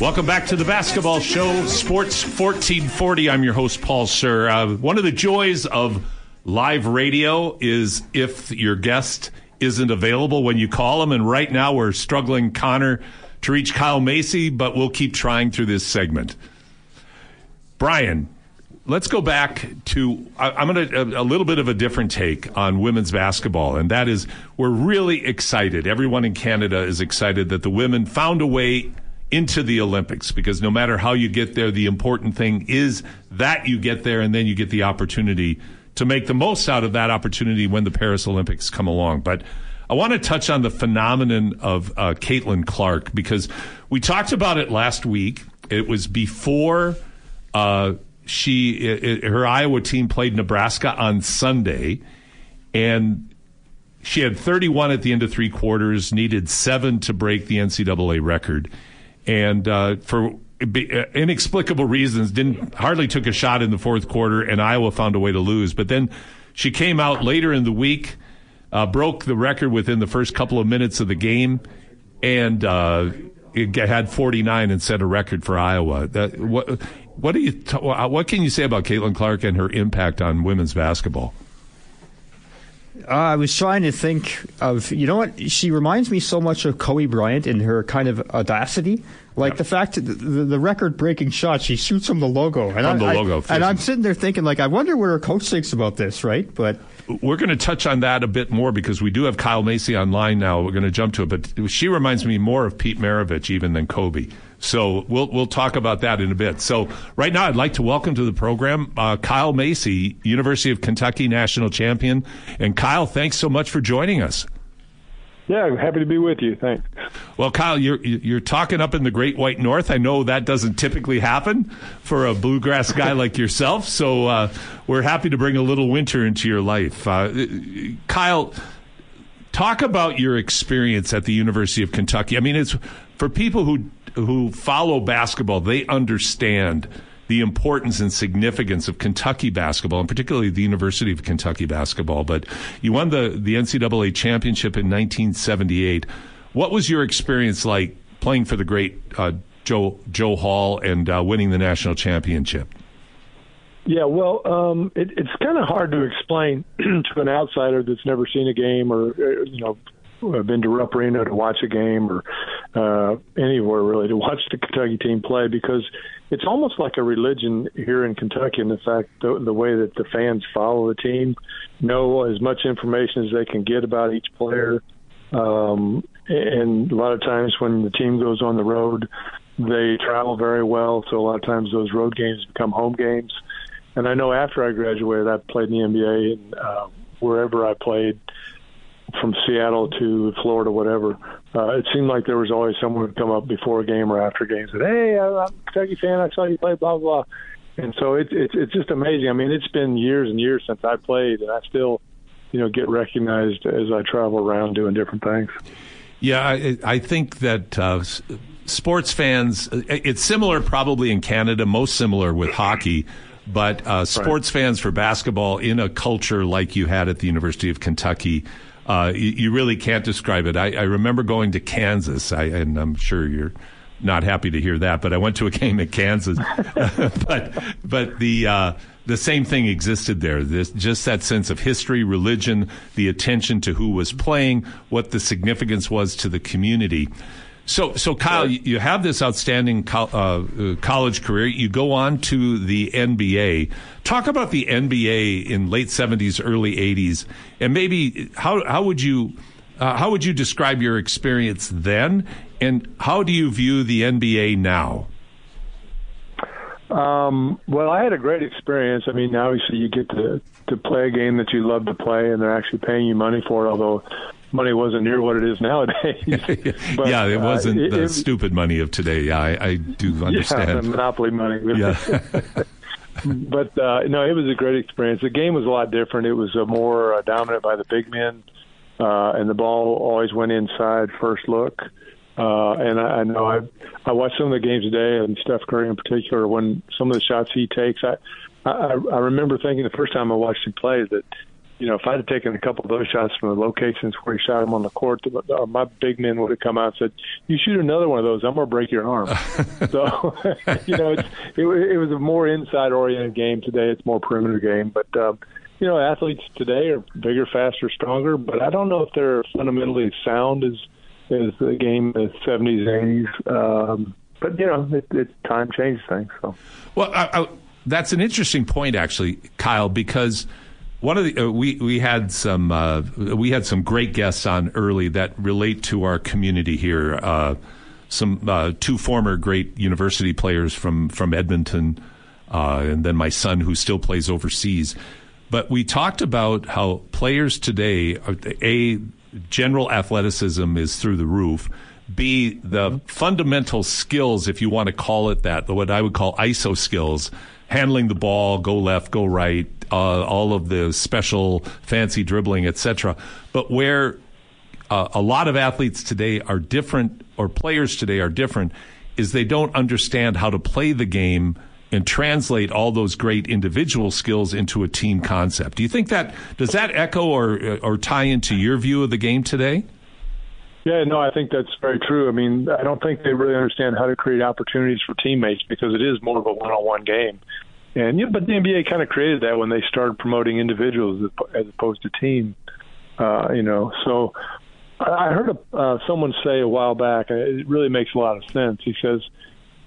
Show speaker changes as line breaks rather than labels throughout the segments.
Welcome back to the basketball show, Sports 1440. I'm your host, Paul Sir. Uh, one of the joys of live radio is if your guest isn't available when you call them. And right now we're struggling, Connor, to reach Kyle Macy, but we'll keep trying through this segment. Brian, let's go back to I, am going to a, a little bit of a different take on women's basketball, and that is we're really excited. Everyone in Canada is excited that the women found a way into the Olympics because no matter how you get there, the important thing is that you get there and then you get the opportunity to make the most out of that opportunity when the Paris Olympics come along. But I want to touch on the phenomenon of uh, Caitlin Clark because we talked about it last week. It was before uh, she it, her Iowa team played Nebraska on Sunday, and she had 31 at the end of three quarters, needed seven to break the NCAA record and uh, for uh, inexplicable reasons didn't hardly took a shot in the fourth quarter, and Iowa found a way to lose. But then she came out later in the week, uh, broke the record within the first couple of minutes of the game, and uh, had 49 and set a record for Iowa. That, what what do you what can you say about Caitlin Clark and her impact on women's basketball?
Uh, I was trying to think of, you know what? She reminds me so much of Kobe Bryant in her kind of audacity. Like the fact that the, the record breaking shot, she shoots from the logo.
And from I, the logo.
I, and I'm sitting there thinking, like, I wonder what her coach thinks about this, right? But
we're going to touch on that a bit more because we do have Kyle Macy online now. We're going to jump to it, but she reminds me more of Pete Maravich even than Kobe. So we'll we'll talk about that in a bit. So right now, I'd like to welcome to the program uh, Kyle Macy, University of Kentucky national champion, and Kyle, thanks so much for joining us.
Yeah, I'm happy to be with you. Thanks.
Well, Kyle, you're you're talking up in the Great White North. I know that doesn't typically happen for a bluegrass guy like yourself. So uh, we're happy to bring a little winter into your life. Uh, Kyle, talk about your experience at the University of Kentucky. I mean, it's for people who who follow basketball, they understand the importance and significance of Kentucky basketball, and particularly the University of Kentucky basketball. But you won the, the NCAA championship in 1978. What was your experience like playing for the great uh, Joe Joe Hall and uh, winning the national championship?
Yeah, well, um, it, it's kind of hard to explain to an outsider that's never seen a game or uh, you know been to Rupp Arena to watch a game or uh, anywhere really to watch the Kentucky team play because it's almost like a religion here in Kentucky in the fact the, the way that the fans follow the team, know as much information as they can get about each player. Um, and a lot of times when the team goes on the road, they travel very well. So a lot of times those road games become home games. And I know after I graduated, I played in the NBA and uh, wherever I played, from Seattle to Florida, whatever. Uh, it seemed like there was always someone who'd come up before a game or after games and "Hey, I'm a Kentucky fan. I saw you play." Blah blah. And so it's it's it's just amazing. I mean, it's been years and years since I played, and I still, you know, get recognized as I travel around doing different things.
Yeah, I, I think that uh, sports fans. It's similar, probably in Canada, most similar with hockey. But uh, sports right. fans for basketball in a culture like you had at the University of Kentucky, uh, you, you, really can't describe it. I, I remember going to Kansas, I, and I'm sure you're not happy to hear that, but I went to a game at Kansas. but but the uh, the same thing existed there. This, just that sense of history, religion, the attention to who was playing, what the significance was to the community. So, so Kyle, you have this outstanding co- uh, uh, college career. You go on to the NBA. Talk about the NBA in late seventies, early eighties, and maybe how how would you uh, how would you describe your experience then, and how do you view the NBA now?
Um, well, I had a great experience. I mean, obviously, you get to to play a game that you love to play, and they're actually paying you money for it. Although money wasn't near what it is nowadays.
but, yeah, it wasn't uh, the it, stupid money of today. Yeah, I, I do understand.
Yeah, the monopoly money.
Yeah.
but uh, no, it was a great experience. The game was a lot different. It was uh, more uh, dominant by the big men, uh, and the ball always went inside first look. Uh, and I, I know I I watched some of the games today, and Steph Curry in particular. When some of the shots he takes, I I, I remember thinking the first time I watched him play that you know, if I'd have taken a couple of those shots from the locations where he shot them on the court, my big men would have come out and said, "You shoot another one of those, I'm going to break your arm." so, you know, it's, it, it was a more inside-oriented game today. It's more perimeter game, but um, you know, athletes today are bigger, faster, stronger. But I don't know if they're fundamentally sound as as the game in the '70s, '80s. Um, but you know, it, it time changes things. So,
well, I, I, that's an interesting point, actually, Kyle, because one of the uh, we we had some uh, we had some great guests on early that relate to our community here. Uh, some uh, two former great university players from from Edmonton, uh, and then my son who still plays overseas. But we talked about how players today, are, a general athleticism is through the roof. B the fundamental skills, if you want to call it that, what I would call ISO skills, handling the ball, go left, go right, uh, all of the special fancy dribbling, etc. But where uh, a lot of athletes today are different, or players today are different, is they don't understand how to play the game and translate all those great individual skills into a team concept. Do you think that does that echo or or tie into your view of the game today?
Yeah, no, I think that's very true. I mean, I don't think they really understand how to create opportunities for teammates because it is more of a one-on-one game. And yeah, but the NBA kind of created that when they started promoting individuals as opposed to team. Uh, you know, so I heard a, uh, someone say a while back. It really makes a lot of sense. He says,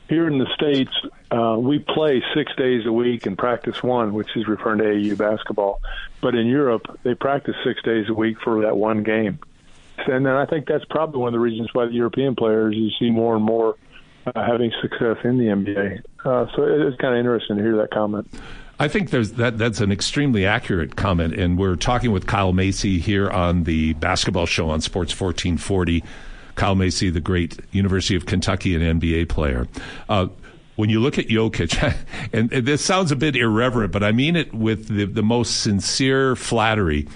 "Here in the states, uh, we play six days a week and practice one, which is referring to AU basketball. But in Europe, they practice six days a week for that one game. And then I think that's probably one of the reasons why the European players you see more and more." uh, having success in the NBA. Uh, so it's kind of interesting to hear that comment.
I think there's that. That's an extremely accurate comment, and we're talking with Kyle Macy here on the basketball show on Sports 1440. Kyle Macy, the great University of Kentucky and NBA player. Uh, when you look at Jokic, and, and, this sounds a bit irreverent, but I mean it with the, the most sincere flattery.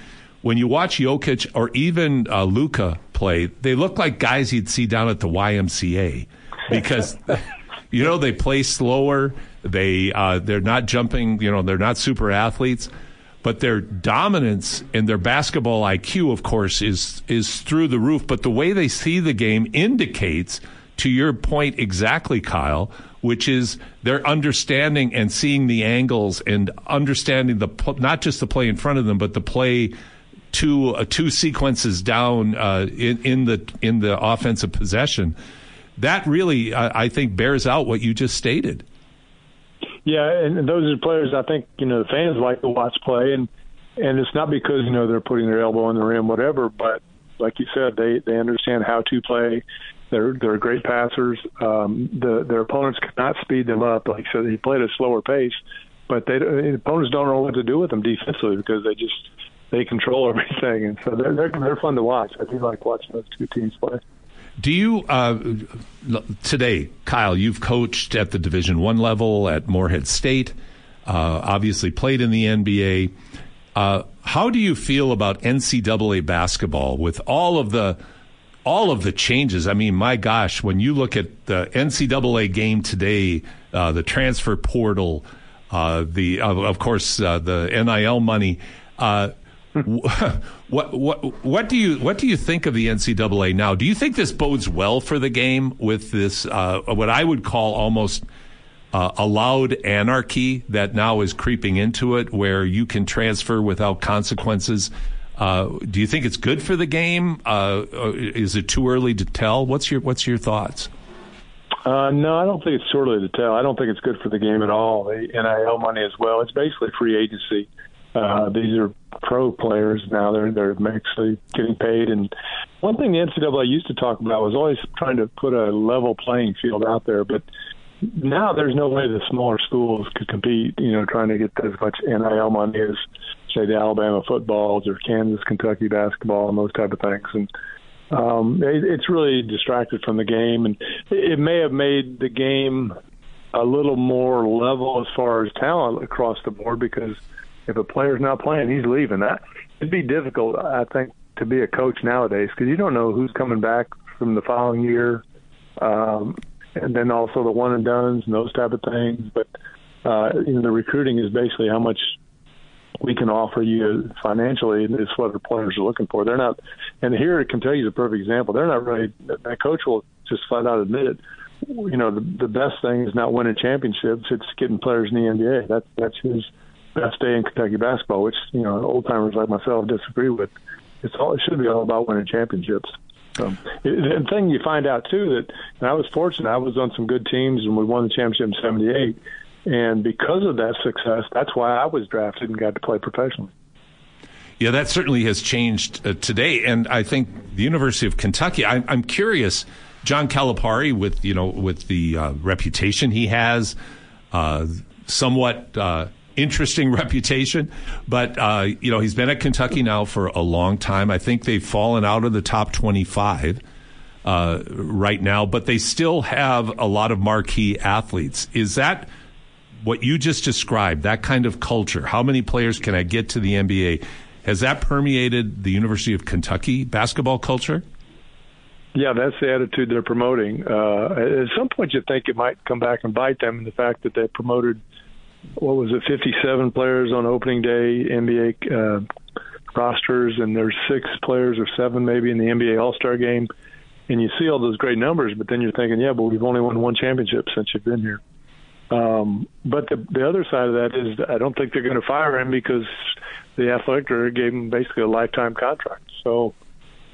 When you watch Jokic or even uh, Luka play, they look like guys you'd see down at the YMCA because you know they play slower. They uh, they're not jumping. You know they're not super athletes, but their dominance and their basketball IQ, of course, is is through the roof. But the way they see the game indicates, to your point exactly, Kyle, which is their understanding and seeing the angles and understanding the not just the play in front of them, but the play two uh, two sequences down uh, in in the in the offensive possession that really, I, think, bears out what you just stated.
Yeah, and those are players I think you know the fans like to watch play, and and it's not because you know they're putting their elbow in the rim, whatever. But like you said, they they understand how to play. They're they're great passers. Um, the their opponents cannot speed them up. Like so, they play at a slower pace, but they the opponents don't know what to do with them defensively because they just they control everything, and so they're they're, they're fun to watch. I do like watching those two teams play.
Do you uh, today, Kyle? You've coached at the Division One level at Morehead State. Uh, obviously, played in the NBA. Uh, how do you feel about NCAA basketball with all of the all of the changes? I mean, my gosh, when you look at the NCAA game today, uh, the transfer portal, uh, the of course uh, the NIL money what what what do you what do you think of the NCAA now? Do you think this bodes well for the game with this uh, what I would call almost uh, allowed anarchy that now is creeping into it, where you can transfer without consequences? Uh, do you think it's good for the game? Uh, is it too early to tell? What's your what's your thoughts?
Uh, no, I don't think it's too early to tell. I don't think it's good for the game at all. The NIL money as well. It's basically free agency. Uh, these are pro players now. They're they're actually getting paid. And one thing the NCAA used to talk about was always trying to put a level playing field out there. But now there's no way the smaller schools could compete. You know, trying to get as much NIL money as say the Alabama footballs or Kansas, Kentucky basketball, and those type of things. And um, it, it's really distracted from the game, and it, it may have made the game a little more level as far as talent across the board because if a player's not playing, he's leaving. That it'd be difficult, I think, to be a coach nowadays because you don't know who's coming back from the following year, um, and then also the one and duns and those type of things. But uh, you know, the recruiting is basically how much we can offer you financially, and it's what the players are looking for. They're not, and here at Kentucky is a perfect example. They're not really. That coach will just flat out admit it. You know, the, the best thing is not winning championships; it's getting players in the NBA. That's that's his best day in Kentucky basketball, which you know old timers like myself disagree with. It's all it should be all about winning championships. So, the thing you find out too that and I was fortunate. I was on some good teams, and we won the championship in '78 and because of that success, that's why I was drafted and got to play professionally.
Yeah, that certainly has changed uh, today, and I think the University of Kentucky. I, I'm curious, John Calipari, with you know with the uh, reputation he has, uh, somewhat uh, interesting reputation, but uh, you know he's been at Kentucky now for a long time. I think they've fallen out of the top twenty-five. Uh, right now, but they still have a lot of marquee athletes. Is that what you just described, that kind of culture, how many players can I get to the NBA? Has that permeated the University of Kentucky basketball culture?
Yeah, that's the attitude they're promoting. Uh, at some point, you think it might come back and bite them in the fact that they promoted, what was it, 57 players on opening day NBA uh, rosters, and there's six players or seven maybe in the NBA All Star game. And you see all those great numbers, but then you're thinking, yeah, but we've only won one championship since you've been here. Um, but the, the other side of that is I don't think they're going to fire him because the athletic director gave him basically a lifetime contract. So,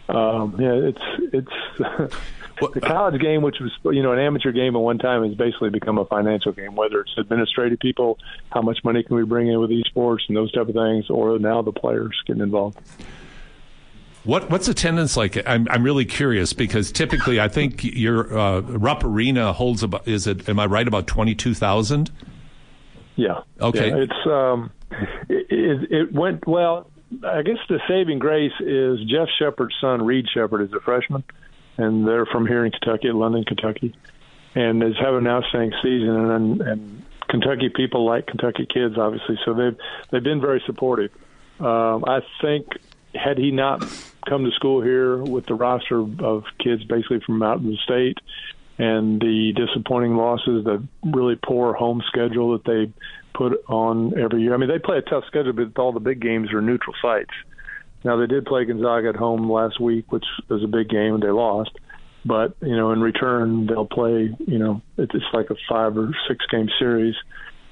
um, yeah, it's it's the college game, which was you know an amateur game at one time, has basically become a financial game. Whether it's administrative people, how much money can we bring in with esports and those type of things, or now the players getting involved.
What what's attendance like? I'm I'm really curious because typically I think your uh, Rupp Arena holds about is it? Am I right about twenty two thousand?
Yeah.
Okay.
Yeah, it's um, it, it, it went well. I guess the saving grace is Jeff Sheppard's son, Reed Sheppard is a freshman, and they're from here in Kentucky, London, Kentucky, and is having an outstanding season. And, and Kentucky people like Kentucky kids, obviously, so they've they've been very supportive. Um, I think had he not come to school here with the roster of kids basically from out of the state and the disappointing losses, the really poor home schedule that they put on every year. I mean, they play a tough schedule, but all the big games are neutral sites. Now they did play Gonzaga at home last week, which was a big game, and they lost. But you know, in return, they'll play. You know, it's like a five or six game series.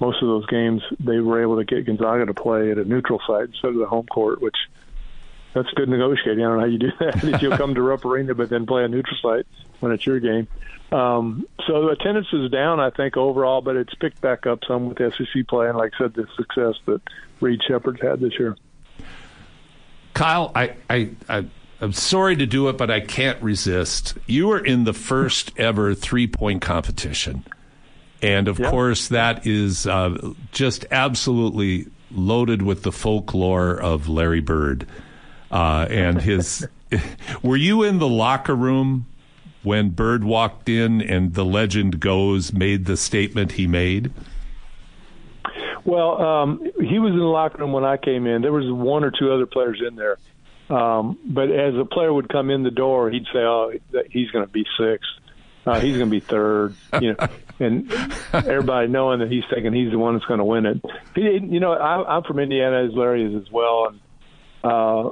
Most of those games, they were able to get Gonzaga to play at a neutral site instead of the home court, which that's good negotiating. I don't know how you do that. you'll come to Rupp Arena, but then play a neutral site when it's your game. Um, so attendance is down, I think, overall, but it's picked back up some with SEC play, and like I said, the success that Reed Sheppard's had this year.
Kyle, I, I, I, I'm sorry to do it, but I can't resist. You were in the first ever three point competition. And of yep. course, that is uh, just absolutely loaded with the folklore of Larry Bird. Uh, and his, were you in the locker room when Bird walked in and the legend goes made the statement he made?
Well, um, he was in the locker room when I came in. There was one or two other players in there, um, but as a player would come in the door, he'd say, "Oh, he's going to be sixth. Uh, he's going to be third. You know, and everybody knowing that he's thinking he's the one that's going to win it. He, you know, I, I'm from Indiana, as Larry is as well, and uh,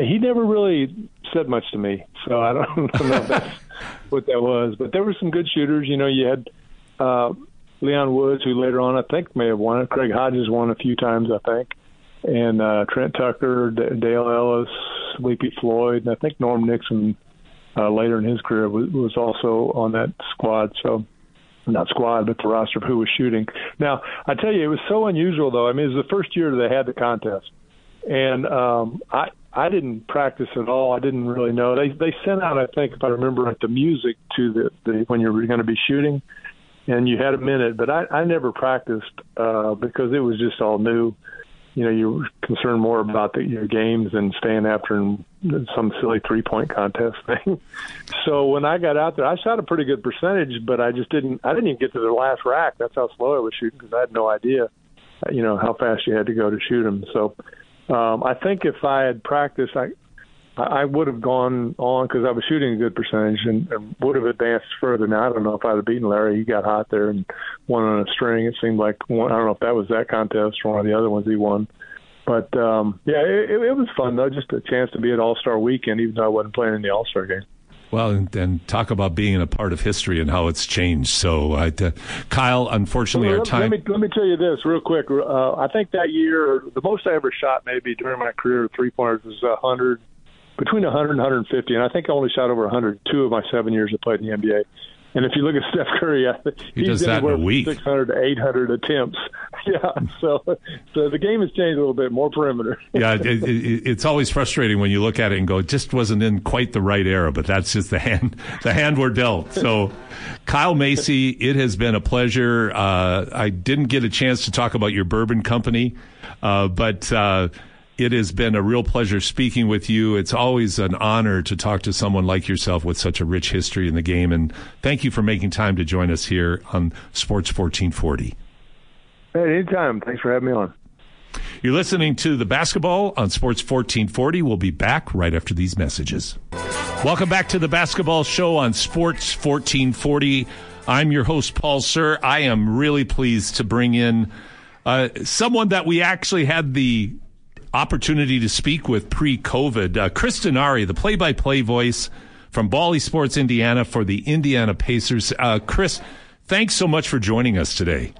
he never really said much to me, so I don't, don't know if that's what that was. But there were some good shooters. You know, you had uh, Leon Woods, who later on I think may have won it. Craig Hodges won a few times, I think, and uh, Trent Tucker, D- Dale Ellis, Sleepy Floyd, and I think Norm Nixon uh, later in his career was, was also on that squad. So not squad, but the roster of who was shooting. Now, I tell you, it was so unusual, though. I mean, it was the first year they had the contest, and um, I I didn't practice at all. I didn't really know. They they sent out, I think, if I remember, like the music to the, the when you were going to be shooting, and you had a minute. But I I never practiced uh, because it was just all new. You know, you're concerned more about the, your games than staying after some silly three point contest thing. so when I got out there, I shot a pretty good percentage, but I just didn't. I didn't even get to the last rack. That's how slow I was shooting because I had no idea, you know, how fast you had to go to shoot them. So um, I think if I had practiced, I I would have gone on because I was shooting a good percentage and, and would have advanced further. Now I don't know if I'd have beaten Larry. He got hot there and won on a string. It seemed like one, I don't know if that was that contest or one of the other ones he won. but um, yeah, it, it was fun though, just a chance to be at All Star Weekend, even though I wasn't playing in the All Star game.
Well, and, and, talk about being a part of history and how it's changed. So, uh, Kyle, unfortunately,
well,
our time.
Let me, let me tell you this real quick. Uh, I think that year, the most I ever shot, maybe during my career, three pointers was a hundred, between 100 and 150, and I think I only shot over 100 two of my seven years I played in the NBA. And if you look at Steph Curry,
he he's does that in a week.
600 to 800 attempts. Yeah, so so the game has changed a little bit, more perimeter.
yeah, it, it, it's always frustrating when you look at it and go, it just wasn't in quite the right era, but that's just the hand the hand we're dealt. So, Kyle Macy, it has been a pleasure. Uh, I didn't get a chance to talk about your bourbon company, uh, but. Uh, it has been a real pleasure speaking with you. It's always an honor to talk to someone like yourself with such a rich history in the game. And thank you for making time to join us here on Sports 1440.
Hey, anytime. Thanks for having me on.
You're listening to the basketball on Sports 1440. We'll be back right after these messages. Welcome back to the basketball show on Sports 1440. I'm your host, Paul Sir. I am really pleased to bring in uh, someone that we actually had the opportunity to speak with pre-COVID. Uh, Chris Denari, the play-by-play voice from Bally Sports Indiana for the Indiana Pacers. Uh, Chris, thanks so much for joining us today.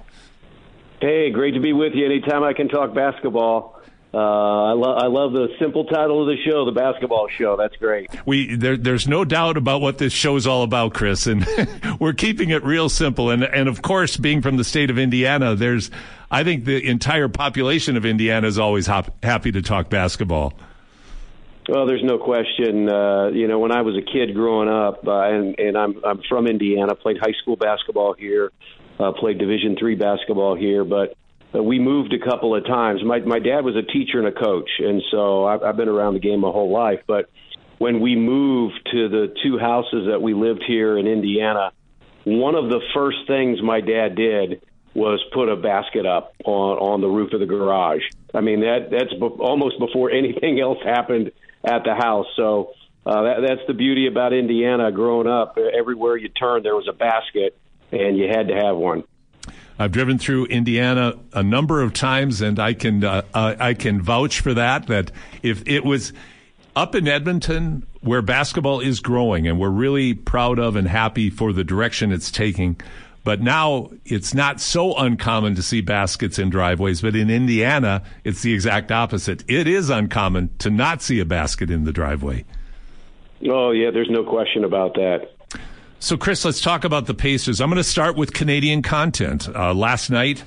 Hey, great to be with you. Anytime I can talk basketball. Uh, I, lo- I love the simple title of the show, the basketball show. That's great.
We there, there's no doubt about what this show is all about, Chris, and we're keeping it real simple. And and of course, being from the state of Indiana, there's I think the entire population of Indiana is always hop- happy to talk basketball.
Well, there's no question. Uh, you know, when I was a kid growing up, uh, and and I'm I'm from Indiana, played high school basketball here, uh, played Division three basketball here, but we moved a couple of times. My my dad was a teacher and a coach, and so I've, I've been around the game my whole life. But when we moved to the two houses that we lived here in Indiana, one of the first things my dad did was put a basket up on on the roof of the garage. I mean that that's be- almost before anything else happened at the house. So uh, that, that's the beauty about Indiana. Growing up, everywhere you turned there was a basket, and you had to have one.
I've driven through Indiana a number of times, and I can uh, I can vouch for that. That if it was up in Edmonton, where basketball is growing, and we're really proud of and happy for the direction it's taking. But now it's not so uncommon to see baskets in driveways. But in Indiana, it's the exact opposite. It is uncommon to not see a basket in the driveway.
Oh yeah, there's no question about that.
So, Chris, let's talk about the Pacers. I'm going to start with Canadian content. Uh, last night,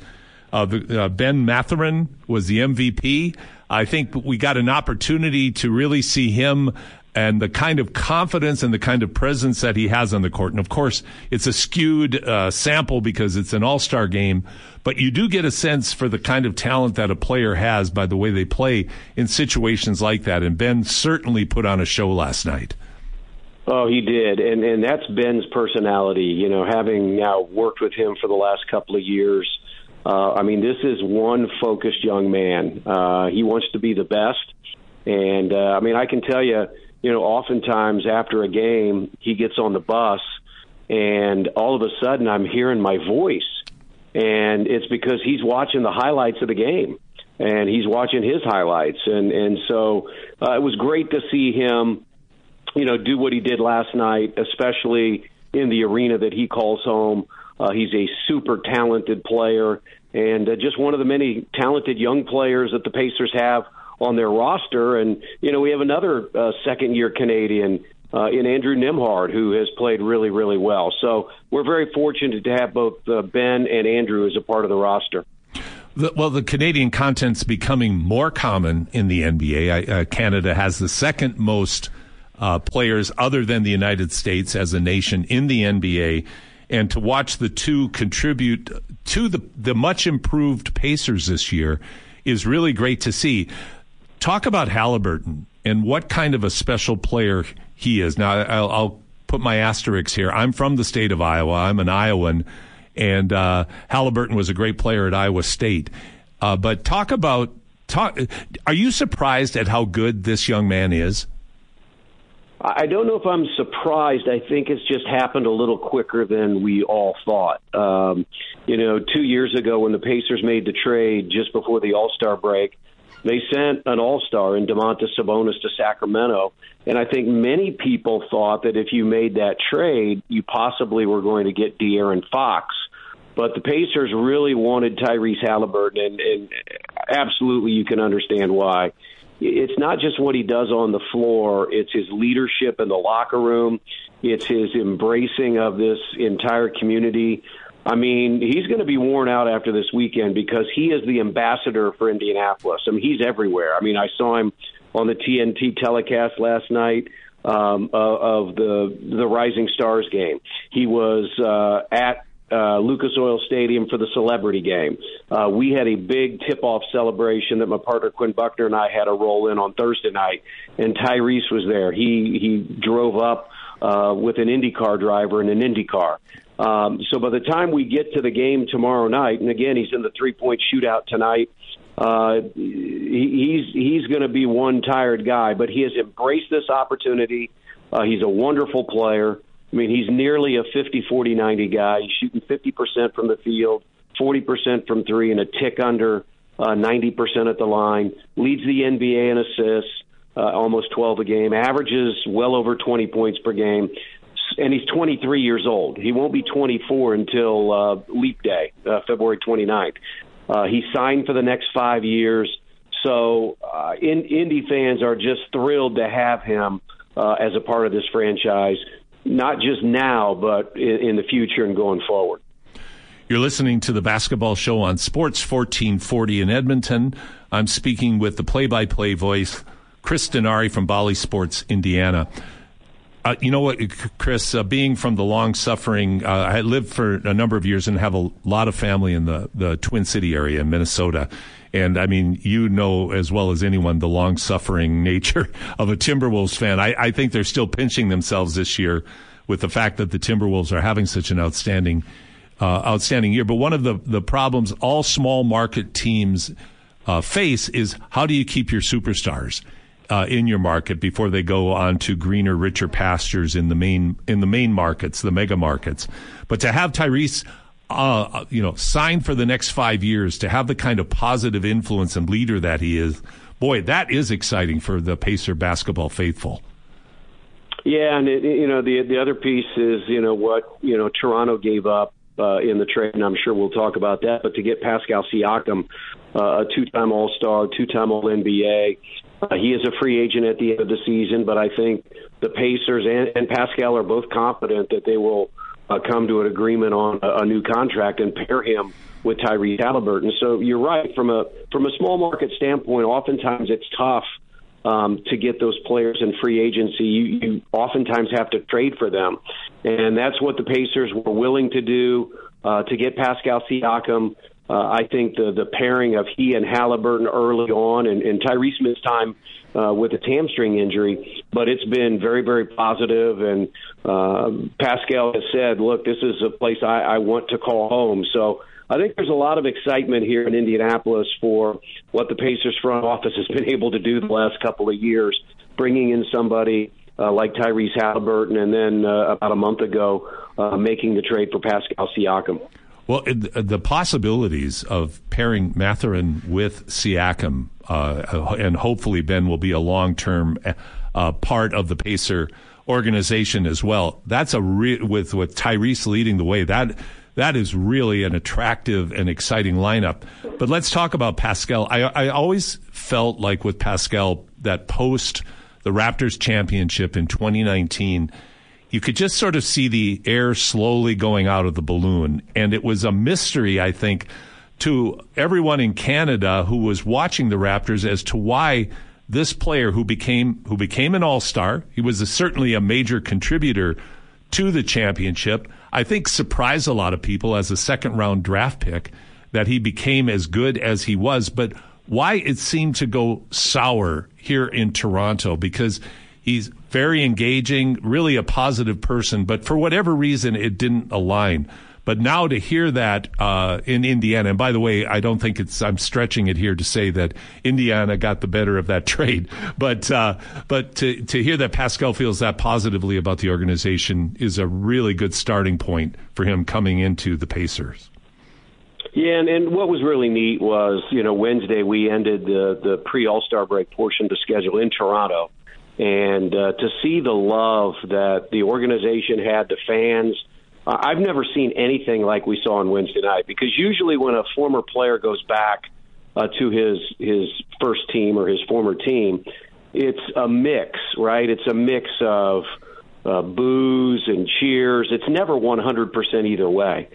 uh, uh, Ben Mathurin was the MVP. I think we got an opportunity to really see him and the kind of confidence and the kind of presence that he has on the court. And of course, it's a skewed uh, sample because it's an all star game, but you do get a sense for the kind of talent that a player has by the way they play in situations like that. And Ben certainly put on a show last night.
Oh, he did, and and that's Ben's personality. You know, having now worked with him for the last couple of years, uh, I mean, this is one focused young man. Uh, he wants to be the best, and uh, I mean, I can tell you, you know, oftentimes after a game, he gets on the bus, and all of a sudden, I'm hearing my voice, and it's because he's watching the highlights of the game and he's watching his highlights and and so uh, it was great to see him you know, do what he did last night, especially in the arena that he calls home. Uh, he's a super talented player and uh, just one of the many talented young players that the Pacers have on their roster. And, you know, we have another uh, second year Canadian uh, in Andrew Nembhard who has played really, really well. So we're very fortunate to have both uh, Ben and Andrew as a part of the roster.
The, well, the Canadian content's becoming more common in the NBA. I, uh, Canada has the second most uh, players other than the United States as a nation in the NBA, and to watch the two contribute to the the much improved Pacers this year is really great to see. Talk about Halliburton and what kind of a special player he is. Now, I'll, I'll put my asterisks here. I'm from the state of Iowa. I'm an Iowan, and uh, Halliburton was a great player at Iowa State. Uh, but talk about talk. Are you surprised at how good this young man is?
I don't know if I'm surprised. I think it's just happened a little quicker than we all thought. Um, you know, two years ago when the Pacers made the trade just before the All Star break, they sent an all star in Domantas Sabonis to Sacramento. And I think many people thought that if you made that trade, you possibly were going to get De'Aaron Fox. But the Pacers really wanted Tyrese Halliburton, and, and absolutely you can understand why. It's not just what he does on the floor, it's his leadership in the locker room, it's his embracing of this entire community. I mean, he's going to be worn out after this weekend because he is the ambassador for Indianapolis. I mean, he's everywhere. I mean, I saw him on the TNT telecast last night um, of the the Rising Stars game. He was uh, at uh, Lucas Oil Stadium for the celebrity game. Uh, we had a big tip-off celebration that my partner Quinn Buckner and I had a roll in on Thursday night, and Tyrese was there. He he drove up uh, with an IndyCar driver in an IndyCar. Um, so by the time we get to the game tomorrow night, and again, he's in the three point shootout tonight. Uh, he, he's he's going to be one tired guy, but he has embraced this opportunity. Uh, he's a wonderful player. I mean, he's nearly a 50 40 90 guy. He's shooting 50% from the field, 40% from three, and a tick under uh, 90% at the line. Leads the NBA in assists, uh, almost 12 a game, averages well over 20 points per game and he's 23 years old. He won't be 24 until uh, Leap Day, uh, February 29th. Uh, he signed for the next five years. So, uh, in, Indy fans are just thrilled to have him uh, as a part of this franchise, not just now, but in, in the future and going forward.
You're listening to the basketball show on Sports 1440 in Edmonton. I'm speaking with the play by play voice, Chris Denari from Bally Sports, Indiana. Uh, you know what, Chris? Uh, being from the long-suffering, uh, I lived for a number of years and have a lot of family in the the Twin City area in Minnesota. And I mean, you know as well as anyone the long-suffering nature of a Timberwolves fan. I, I think they're still pinching themselves this year with the fact that the Timberwolves are having such an outstanding, uh, outstanding year. But one of the the problems all small market teams uh, face is how do you keep your superstars? uh, in your market before they go on to greener, richer pastures in the main in the main markets, the mega markets. But to have Tyrese, uh, you know, sign for the next five years, to have the kind of positive influence and leader that he is, boy, that is exciting for the Pacer basketball faithful.
Yeah, and it, you know the the other piece is you know what you know Toronto gave up uh, in the trade, and I'm sure we'll talk about that. But to get Pascal Siakam, uh, a two-time All-Star, two-time All-NBA, uh, he is a free agent at the end of the season, but I think the Pacers and, and Pascal are both confident that they will uh, come to an agreement on a, a new contract and pair him with Tyrese Halliburton. So you're right from a from a small market standpoint. Oftentimes it's tough um, to get those players in free agency. You, you oftentimes have to trade for them, and that's what the Pacers were willing to do uh, to get Pascal Siakam. Uh, I think the the pairing of he and Halliburton early on, and, and Tyrese missed time uh, with a hamstring injury, but it's been very very positive. And uh, Pascal has said, "Look, this is a place I, I want to call home." So I think there's a lot of excitement here in Indianapolis for what the Pacers front office has been able to do the last couple of years, bringing in somebody uh, like Tyrese Halliburton, and then uh, about a month ago, uh, making the trade for Pascal Siakam.
Well, the possibilities of pairing Mathurin with Siakam, uh, and hopefully Ben will be a long term uh, part of the Pacer organization as well. That's a re- with with Tyrese leading the way. That that is really an attractive and exciting lineup. But let's talk about Pascal. I, I always felt like with Pascal that post the Raptors championship in 2019 you could just sort of see the air slowly going out of the balloon. And it was a mystery, I think, to everyone in Canada who was watching the Raptors as to why this player who became who became an all-star, he was a, certainly a major contributor to the championship. I think surprised a lot of people as a second round draft pick that he became as good as he was, but why it seemed to go sour here in Toronto because He's very engaging, really a positive person, but for whatever reason, it didn't align. But now to hear that uh, in Indiana, and by the way, I don't think it's I'm stretching it here to say that Indiana got the better of that trade, but uh, but to to hear that Pascal feels that positively about the organization is a really good starting point for him coming into the Pacers.
Yeah, and, and what was really neat was, you know, Wednesday we ended the the pre All Star break portion of the schedule in Toronto, and uh, to see the love that the organization had, the fans. Uh, I've never seen anything like we saw on Wednesday night because usually when a former player goes back uh, to his his first team or his former team, it's a mix, right? It's a mix of uh, boos and cheers. It's never 100% either way.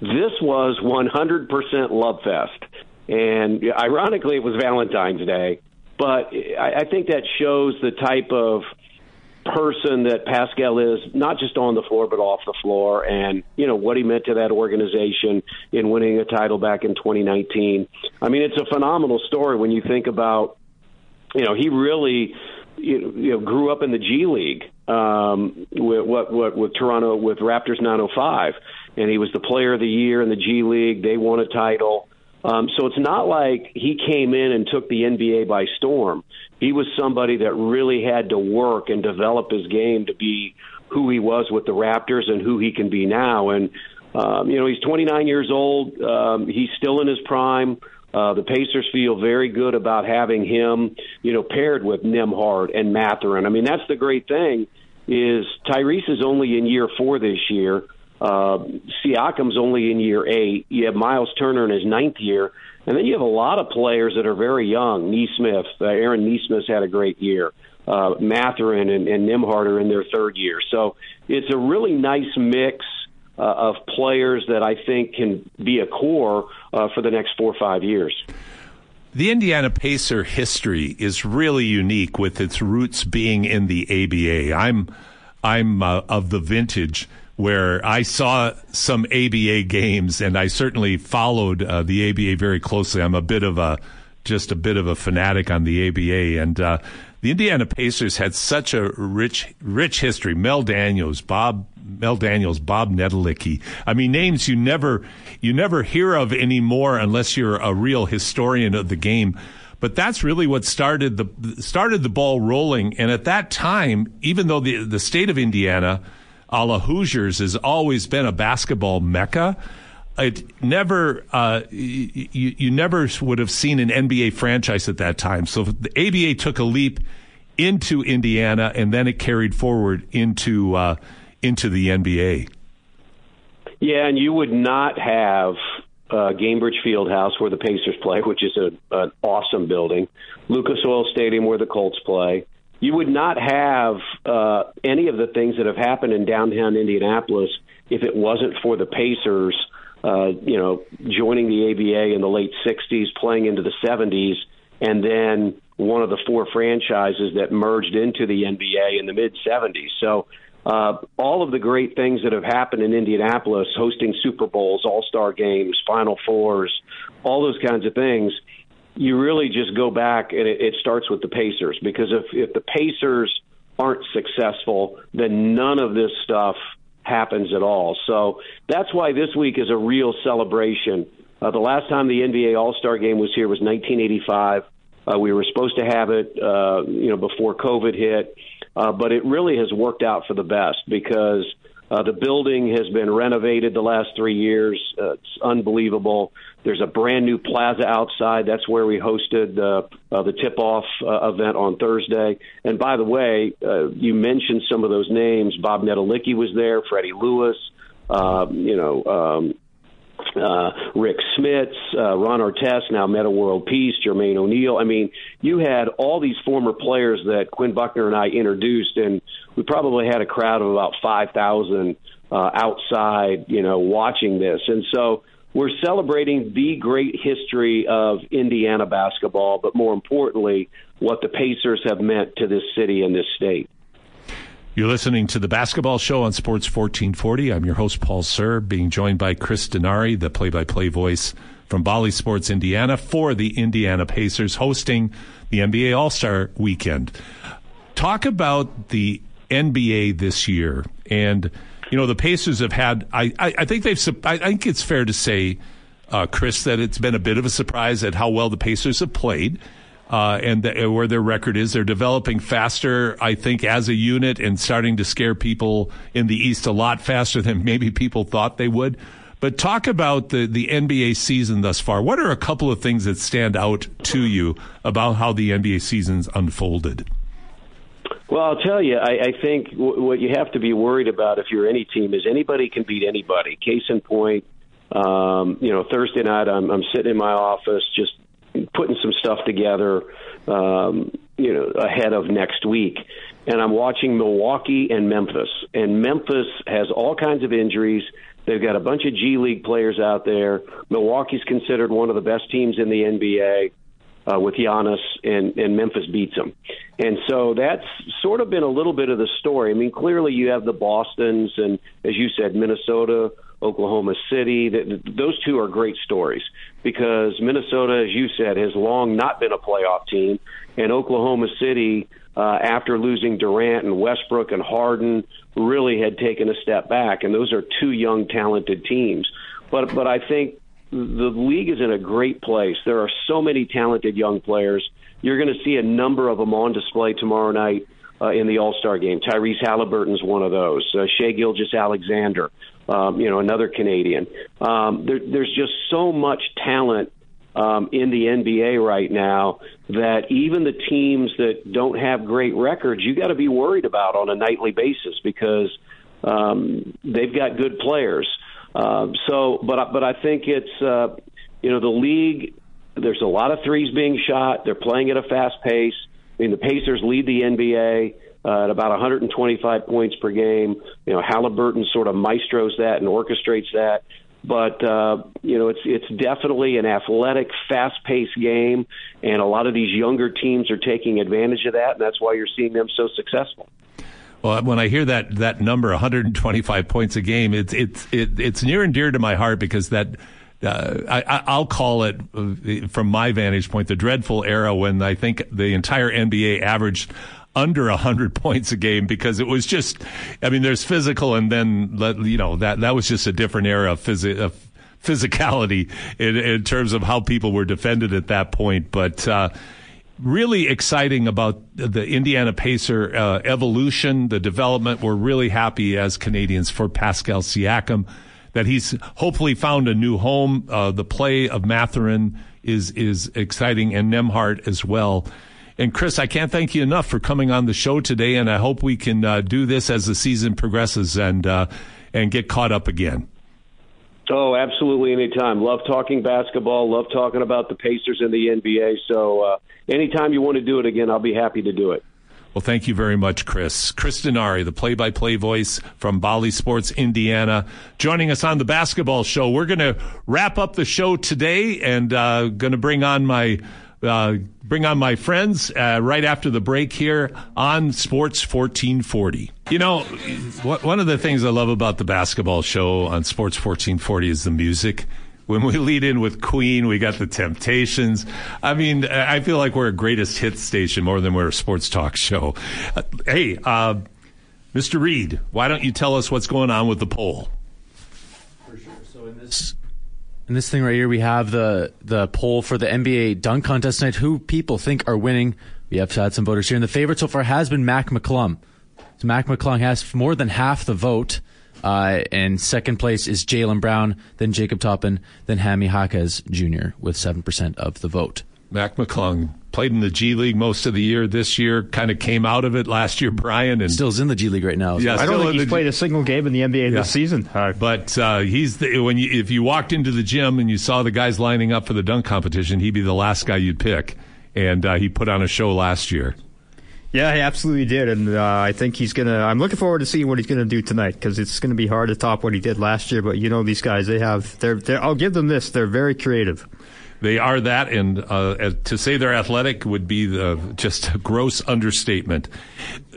This was 100% love fest. And ironically, it was Valentine's Day. But I, I think that shows the type of person that Pascal is, not just on the floor, but off the floor, and, you know, what he meant to that organization in winning a title back in 2019. I mean, it's a phenomenal story when you think about, you know, he really you know, grew up in the G League um, with what what with Toronto with Raptors 905, and he was the Player of the Year in the G League. They won a title. Um, so it's not like he came in and took the NBA by storm. He was somebody that really had to work and develop his game to be who he was with the Raptors and who he can be now. And um, you know, he's 29 years old. Um, he's still in his prime. Uh, the Pacers feel very good about having him, you know, paired with Nembhard and Mathurin. I mean, that's the great thing is Tyrese is only in year four this year. Uh, Siakam's only in year eight. You have Myles Turner in his ninth year, and then you have a lot of players that are very young. Nesmith, uh, Aaron Nesmith's had a great year. Uh, Mathurin and, and Nembhard are in their third year, so it's a really nice mix uh, of players that I think can be a core uh, for the next four or five years.
The Indiana Pacer history is really unique with its roots being in the ABA. I'm I'm uh, of the vintage where I saw some ABA games and I certainly followed uh, the ABA very closely. I'm a bit of a just a bit of a fanatic on the ABA and uh, the Indiana Pacers had such a rich rich history. Mel Daniels, Bob Mel Daniels, Bob Netolicky. I mean, names you never you never hear of anymore unless you're a real historian of the game. But that's really what started the started the ball rolling. And at that time, even though the the state of Indiana, a la Hoosiers, has always been a basketball mecca, it never uh, you, you never would have seen an NBA franchise at that time. So the ABA took a leap into Indiana, and then it carried forward into. Uh, into the NBA.
Yeah, and you would not have uh, Gainbridge Fieldhouse where the Pacers play, which is a, an awesome building, Lucas Oil Stadium where the Colts play. You would not have uh, any of the things that have happened in downtown Indianapolis if it wasn't for the Pacers, uh, you know, joining the ABA in the late '60s, playing into the '70s, and then one of the four franchises that merged into the NBA in the mid '70s. So uh, all of the great things that have happened in Indianapolis, hosting Super Bowls, All Star games, Final Fours, all those kinds of things. You really just go back and it, it starts with the Pacers because if if the Pacers aren't successful, then none of this stuff happens at all. So that's why this week is a real celebration. Uh, the last time the NBA All Star Game was here was 1985. Uh, we were supposed to have it, uh, you know, before COVID hit. Uh, but it really has worked out for the best because uh, the building has been renovated the last three years. Uh, it's unbelievable. There's a brand new plaza outside. That's where we hosted uh, uh, the tip-off uh, event on Thursday. And by the way, uh, you mentioned some of those names. Bob Netolicky was there. Freddie Lewis. Uh, you know, um, uh, Rick Smits, uh, Ron Artest, now Metta World Peace, Jermaine O'Neal. I mean, you had all these former players that Quinn Buckner and I introduced, and we probably had a crowd of about 5,000 uh, outside, you know, watching this. And so we're celebrating the great history of Indiana basketball, but more importantly, what the Pacers have meant to this city and this state.
You're listening to the Basketball Show on Sports 1440. I'm your host, Paul Sir, being joined by Chris Denari, the play by play voice from Bally Sports Indiana for the Indiana Pacers, hosting the NBA All Star weekend. Talk about the NBA this year. And, you know, the Pacers have had, I, I, I think they've, I think it's fair to say, uh, Chris, that it's been a bit of a surprise at how well the Pacers have played uh, and the, where their record is. They're developing faster, I think, as a unit and starting to scare people in the East a lot faster than maybe people thought they would. But talk about the, the NBA season thus far. What are a couple of things that stand out to you about how the NBA season's unfolded?
Well, I'll tell you, I, I think w- what you have to be worried about if you're any team is anybody can beat anybody. Case in point, um, you know, Thursday night I'm, I'm sitting in my office just putting some stuff together, um, you know, ahead of next week. And I'm watching Milwaukee and Memphis. And Memphis has all kinds of injuries. They've got a bunch of G League players out there. Milwaukee's considered one of the best teams in the NBA uh, with Giannis, and, and Memphis beats them. And so that's sort of been a little bit of the story. I mean, clearly you have the Boston's and, as you said, Minnesota, Oklahoma City. Those two are great stories because Minnesota, as you said, has long not been a playoff team, and Oklahoma City, uh, after losing Durant and Westbrook and Harden, really had taken a step back. And those are two young, talented teams. But but I think the league is in a great place. There are so many talented young players. You're going to see a number of them on display tomorrow night uh, in the All Star game. Tyrese Halliburton's one of those. Uh, Shai Gilgeous-Alexander, um, you know, another Canadian. Um, there, there's just so much talent um, in the NBA right now that even the teams that don't have great records, you got to be worried about on a nightly basis because um, they've got good players. Uh, so, but but I think it's uh, you know the league. There's a lot of threes being shot. They're playing at a fast pace. I mean, the Pacers lead the NBA uh, at about 125 points per game. You know, Halliburton sort of maestros that and orchestrates that. But uh, you know, it's it's definitely an athletic, fast-paced game, and a lot of these younger teams are taking advantage of that, and that's why you're seeing them so successful.
Well, when I hear that that number, 125 points a game, it's it's it, it's near and dear to my heart because that uh, I, I'll call it, uh, from my vantage point, the dreadful era when I think the entire NBA averaged under 100 points a game because it was just, I mean, there's physical and then, you know, that, that was just a different era of, phys- of physicality in, in, terms of how people were defended at that point. But, uh, really exciting about the Indiana Pacer uh, evolution, the development. We're really happy as Canadians for Pascal Siakam that he's hopefully found a new home. Uh, the play of Mathurin is is exciting, and Nembhard as well. And Chris, I can't thank you enough for coming on the show today, and I hope we can uh, do this as the season progresses and uh, and get caught up again.
Oh, absolutely, anytime. Love talking basketball. Love talking about the Pacers and the NBA. So, uh, anytime you want to do it again, I'll be happy to do it.
Well, thank you very much, Chris. Chris Denari, the play by play voice from Bally Sports, Indiana, joining us on the basketball show. We're going to wrap up the show today and uh, going to bring on my. Uh, bring on my friends uh, right after the break here on Sports 1440. You know, one of the things I love about the basketball show on Sports 1440 is the music when we lead in with Queen, we got the Temptations. I mean, I feel like we're a greatest hits station more than we're a sports talk show. Uh, hey, uh, Mr. Reed, why don't you tell us what's going on with the poll?
For sure. So in this in this thing right here, we have the the poll for the NBA dunk contest tonight. Who people think are winning? We have had some voters here, and the favorite so far has been Mac McClung. So Mac McClung has more than half the vote. Uh, and second place is Jaylen Brown, then Jacob Toppin, then Jaime Jaquez Jr. with 7% of the vote.
Mac McClung played in the G League most of the year. This year, kind of came out of it last year. Brian and
still's in the G League right now.
Yeah, I don't think he's played a single game in the NBA yeah. this season.
Uh, but uh, he's the, when you, if you walked into the gym and you saw the guys lining up for the dunk competition, he'd be the last guy you'd pick. And uh, he put on a show last year.
Yeah, he absolutely did, and uh, I think he's gonna. I'm looking forward to seeing what he's gonna do tonight because it's gonna be hard to top what he did last year. But you know, these guys, they have. They're. they're I'll give them this. They're very creative.
They are that, and uh, to say they're athletic would be the, just a gross understatement.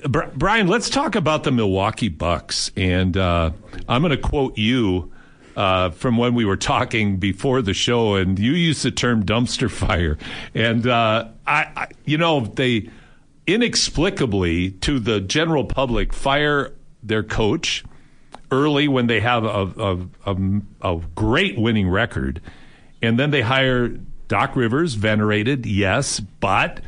Brian, let's talk about the Milwaukee Bucks, and uh, I'm going to quote you. Uh, from when we were talking before the show, and you used the term dumpster fire, and uh, I, I, you know, they inexplicably to the general public fire their coach early when they have a, a, a, a, great winning record. And then they hire Doc Rivers, venerated, yes, but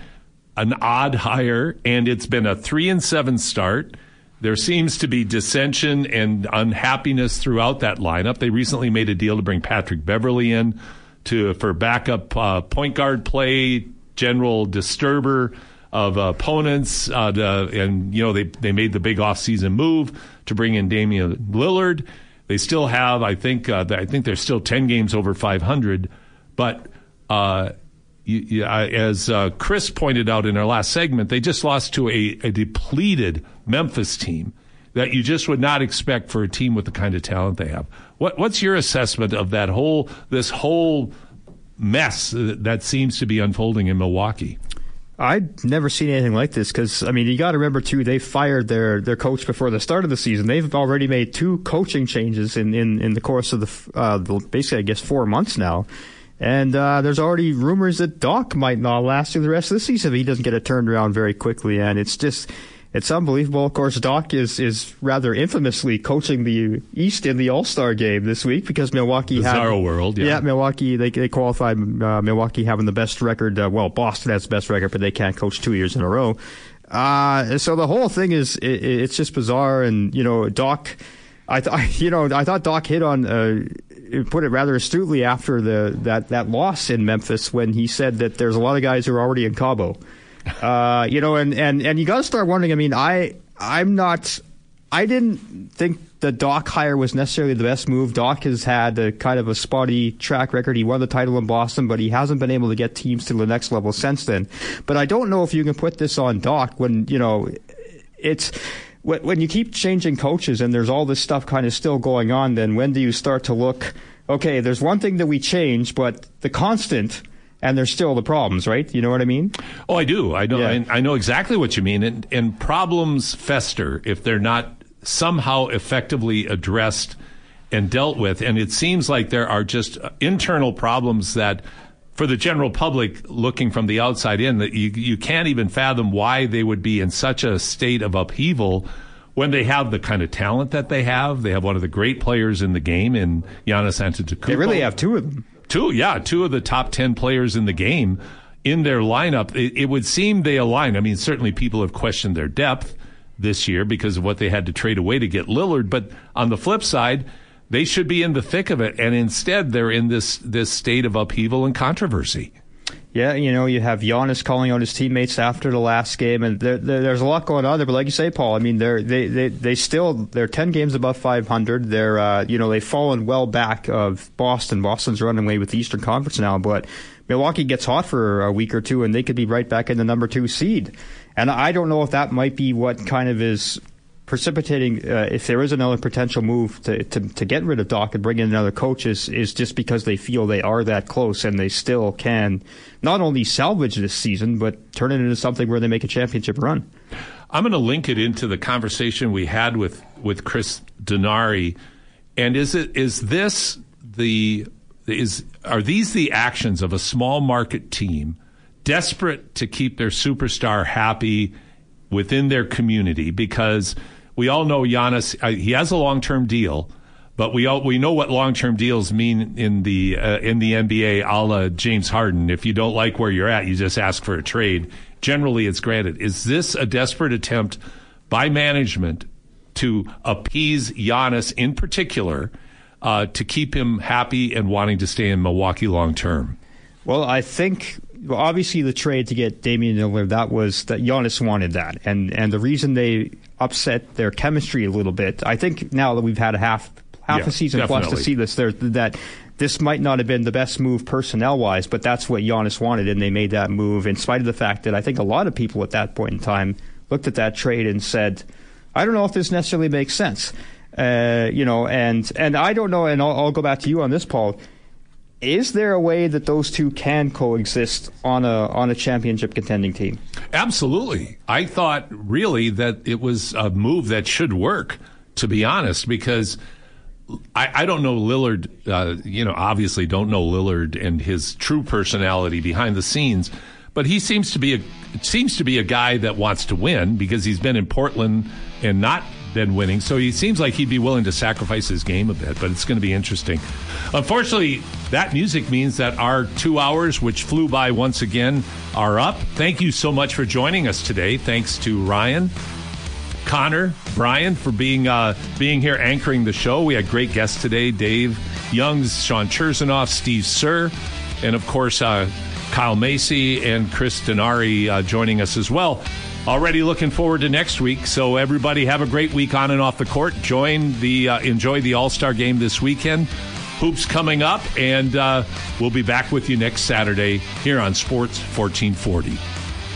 an odd hire. And it's been a three and seven start. there seems to be dissension and unhappiness throughout that lineup. They recently made a deal to bring Patrick Beverley in to for backup uh, point guard play, general disturber of opponents, uh, and you know they they made the big offseason move to bring in Damian Lillard. They still have, I think, uh, I think they're still ten games over 500, but. Uh, you, you, as uh, Chris pointed out in our last segment, they just lost to a, a depleted Memphis team that you just would not expect for a team with the kind of talent they have. What, what's your assessment of that whole this whole mess that seems to be unfolding in Milwaukee?
I'd never seen anything like this because I mean you got to remember too they fired their their coach before the start of the season. They've already made two coaching changes in in, in the course of the, uh, the basically I guess four months now. And uh, there's already rumors that Doc might not last through the rest of the season if he doesn't get it turned around very quickly. And it's just it's unbelievable. Of course, Doc is is rather infamously coaching the East in the All Star game this week because Milwaukee
Bizarro
had
world. Yeah.
yeah, Milwaukee they they qualified uh, Milwaukee having the best record. Uh, well, Boston has the best record, but they can't coach two years in a row. Uh, so the whole thing is it, it's just bizarre, and you know, Doc. I, th- you know, I thought Doc hit on uh, put it rather astutely after the that that loss in Memphis when he said that there's a lot of guys who are already in Cabo. Uh, you know, and, and, and you got to start wondering. I mean, I I'm not. I didn't think the Doc hire was necessarily the best move. Doc has had a kind of a spotty track record. He won the title in Boston, but he hasn't been able to get teams to the next level since then. But I don't know if you can put this on Doc when you know it's when you keep changing coaches and there's all this stuff kind of still going on. Then when do you start to look? Okay, there's one thing that we change, but the constant and there's still the problems, right? You know what I mean?
Oh, I do. I know.
Yeah.
I, I know exactly what you mean. And, and problems fester if they're not somehow effectively addressed and dealt with. And it seems like there are just internal problems that, for the general public looking from the outside in, that you you can't even fathom why they would be in such a state of upheaval. When they have the kind of talent that they have, they have one of the great players in the game in Giannis Antetokounmpo.
They really have two of them.
Two, yeah, two of the top 10 players in the game in their lineup. It, it, would seem they align. I mean, certainly people have questioned their depth this year because of what they had to trade away to get Lillard. But on the flip side, they should be in the thick of it. And instead, they're in this, this state of upheaval and controversy.
Yeah, you know, you have Giannis calling out his teammates after the last game, and there, there, there's a lot going on there. But like you say, Paul, I mean, they're they they they still they're ten games above 500. They're uh, you know they've fallen well back of Boston. Boston's running away with the Eastern Conference now, but Milwaukee gets hot for a week or two, and they could be right back in the number two seed. And I don't know if that might be what kind of is precipitating uh, if there is another potential move to, to, to get rid of Doc and bring in another coach is, is just because they feel they are that close and they still can not only salvage this season but turn it into something where they make a championship run.
I'm going to link it into the conversation we had with with Chris Denari, and is it is this the is are these the actions of a small market team desperate to keep their superstar happy within their community because we all know Giannis. Uh, he has a long term deal, but we all we know what long term deals mean in the uh, in the NBA, a la James Harden. If you don't like where you're at, you just ask for a trade. Generally, it's granted. Is this a desperate attempt by management to appease Giannis in particular, uh, to keep him happy and wanting to stay in Milwaukee long term?
Well, I think obviously the trade to get Damian Lillard that was that Giannis wanted that, and and the reason they upset their chemistry a little bit. I think now that we've had a half half
Yeah,
a season
definitely.
plus to see this, there that this might not have been the best move personnel wise, but that's what Giannis wanted, and they made that move in spite of the fact that I think a lot of people at that point in time looked at that trade and said, I don't know if this necessarily makes sense. Uh, you know, and and I don't know, and I'll, I'll go back to you on this, Paul. Is there a way that those two can coexist on a on a championship contending team?
Absolutely. I thought really that it was a move that should work, to be honest, because I, I don't know Lillard, uh, you know, obviously don't know Lillard and his true personality behind the scenes, but he seems to be a seems to be a guy that wants to win because he's been in Portland and not been winning. So he seems like he'd be willing to sacrifice his game a bit, but it's going to be interesting. Unfortunately, that music means that our two hours, which flew by once again, are up. Thank you so much for joining us today. Thanks to Ryan. Connor, Brian, for being uh, being here anchoring the show. We had great guests today: Dave Youngs, Sean Chersonoff, Steve Sir, and of course uh, Kyle Macy and Chris Denari uh, joining us as well. Already looking forward to next week. So everybody have a great week on and off the court. Join the uh, enjoy the All Star game this weekend. Hoops coming up, and uh, we'll be back with you next Saturday here on Sports 1440.